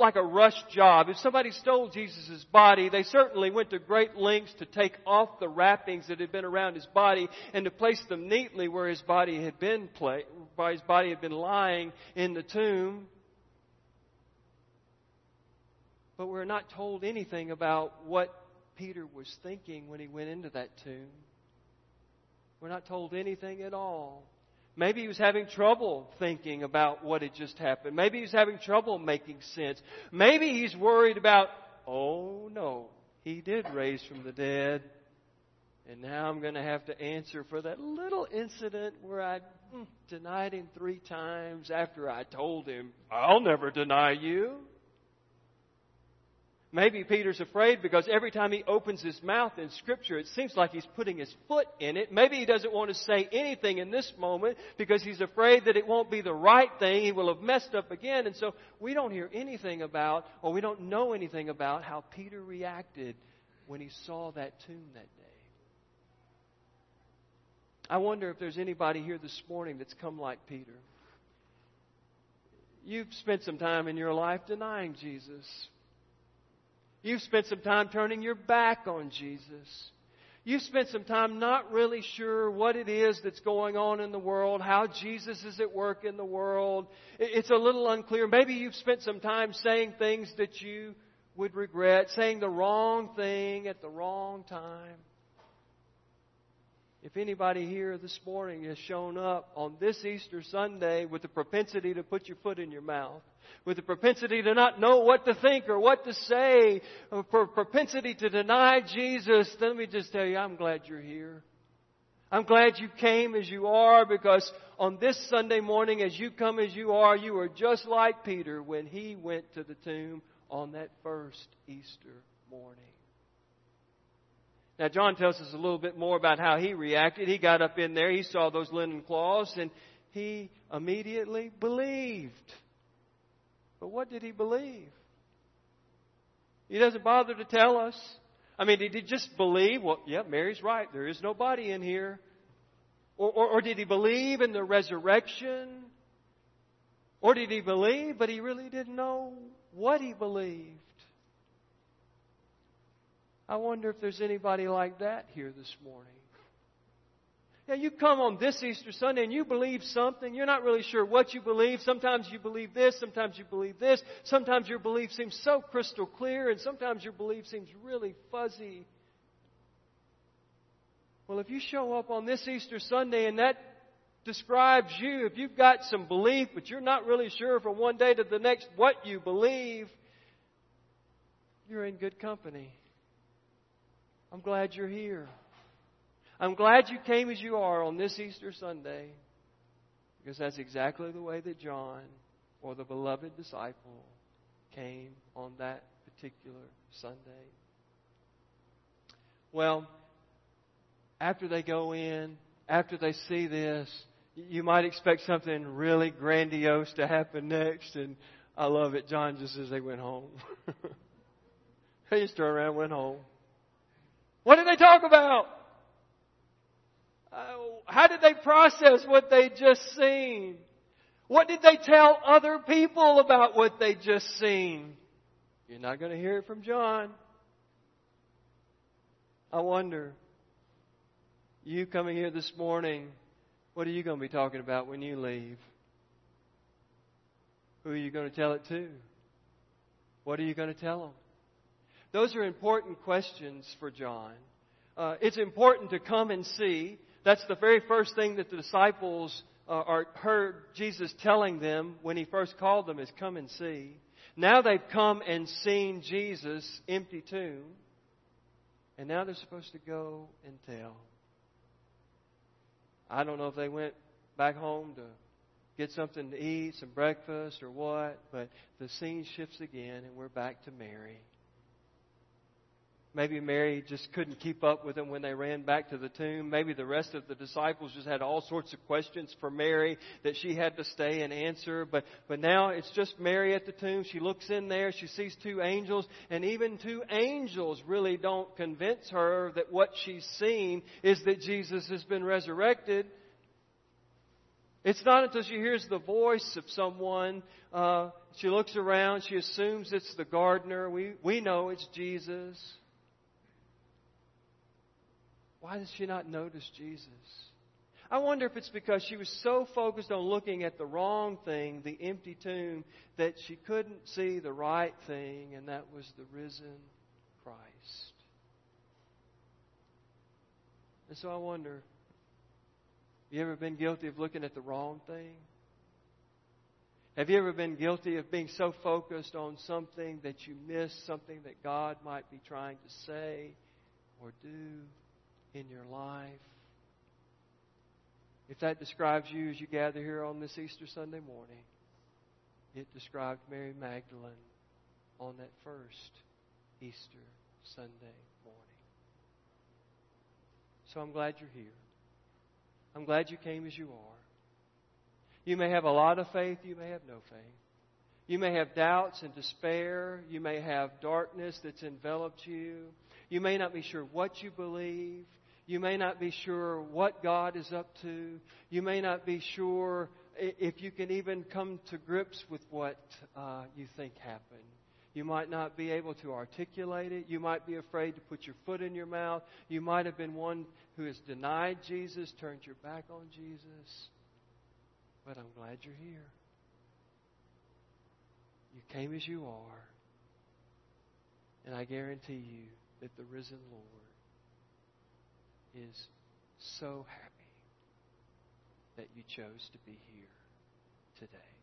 like a rush job. If somebody stole Jesus' body, they certainly went to great lengths to take off the wrappings that had been around his body and to place them neatly where his body had been where his body had been lying in the tomb. But we're not told anything about what Peter was thinking when he went into that tomb. We're not told anything at all. Maybe he was having trouble thinking about what had just happened. Maybe he was having trouble making sense. Maybe he's worried about, oh no, he did raise from the dead. And now I'm going to have to answer for that little incident where I hmm, denied him three times after I told him, I'll never deny you. Maybe Peter's afraid because every time he opens his mouth in Scripture, it seems like he's putting his foot in it. Maybe he doesn't want to say anything in this moment because he's afraid that it won't be the right thing. He will have messed up again. And so we don't hear anything about, or we don't know anything about how Peter reacted when he saw that tomb that day. I wonder if there's anybody here this morning that's come like Peter. You've spent some time in your life denying Jesus. You've spent some time turning your back on Jesus. You've spent some time not really sure what it is that's going on in the world, how Jesus is at work in the world. It's a little unclear. Maybe you've spent some time saying things that you would regret, saying the wrong thing at the wrong time. If anybody here this morning has shown up on this Easter Sunday with the propensity to put your foot in your mouth, with the propensity to not know what to think or what to say, for propensity to deny Jesus, then let me just tell you, I'm glad you're here. I'm glad you came as you are because on this Sunday morning, as you come as you are, you are just like Peter when he went to the tomb on that first Easter morning. Now, John tells us a little bit more about how he reacted. He got up in there, he saw those linen cloths, and he immediately believed. But what did he believe? He doesn't bother to tell us. I mean, did he just believe, well, yeah, Mary's right, there is no body in here? Or, or, or did he believe in the resurrection? Or did he believe, but he really didn't know what he believed? I wonder if there's anybody like that here this morning. Now, you come on this Easter Sunday and you believe something. You're not really sure what you believe. Sometimes you believe this, sometimes you believe this. Sometimes your belief seems so crystal clear, and sometimes your belief seems really fuzzy. Well, if you show up on this Easter Sunday and that describes you, if you've got some belief, but you're not really sure from one day to the next what you believe, you're in good company. I'm glad you're here. I'm glad you came as you are on this Easter Sunday because that's exactly the way that John or the beloved disciple came on that particular Sunday. Well, after they go in, after they see this, you might expect something really grandiose to happen next. And I love it. John just says they went home. they just turned around and went home. What did they talk about? Uh, how did they process what they just seen? What did they tell other people about what they just seen? You're not going to hear it from John. I wonder, you coming here this morning, what are you going to be talking about when you leave? Who are you going to tell it to? What are you going to tell them? Those are important questions for John. Uh, it's important to come and see. That's the very first thing that the disciples uh, are, heard Jesus telling them when he first called them is come and see. Now they've come and seen Jesus' empty tomb. And now they're supposed to go and tell. I don't know if they went back home to get something to eat, some breakfast or what, but the scene shifts again and we're back to Mary. Maybe Mary just couldn't keep up with them when they ran back to the tomb. Maybe the rest of the disciples just had all sorts of questions for Mary that she had to stay and answer. But, but now it's just Mary at the tomb. She looks in there. She sees two angels. And even two angels really don't convince her that what she's seen is that Jesus has been resurrected. It's not until she hears the voice of someone uh, she looks around. She assumes it's the gardener. We, we know it's Jesus. Why does she not notice Jesus? I wonder if it's because she was so focused on looking at the wrong thing, the empty tomb, that she couldn't see the right thing, and that was the risen Christ. And so I wonder, have you ever been guilty of looking at the wrong thing? Have you ever been guilty of being so focused on something that you miss something that God might be trying to say or do in your life? If that describes you as you gather here on this Easter Sunday morning, it described Mary Magdalene on that first Easter Sunday morning. So I'm glad you're here. I'm glad you came as you are. You may have a lot of faith, you may have no faith. You may have doubts and despair. You may have darkness that's enveloped you. You may not be sure what you believe. You may not be sure what God is up to. You may not be sure if you can even come to grips with what uh, you think happened. You might not be able to articulate it. You might be afraid to put your foot in your mouth. You might have been one who has denied Jesus, turned your back on Jesus. But I'm glad you're here. You came as you are. And I guarantee you that the risen Lord is so happy that you chose to be here today.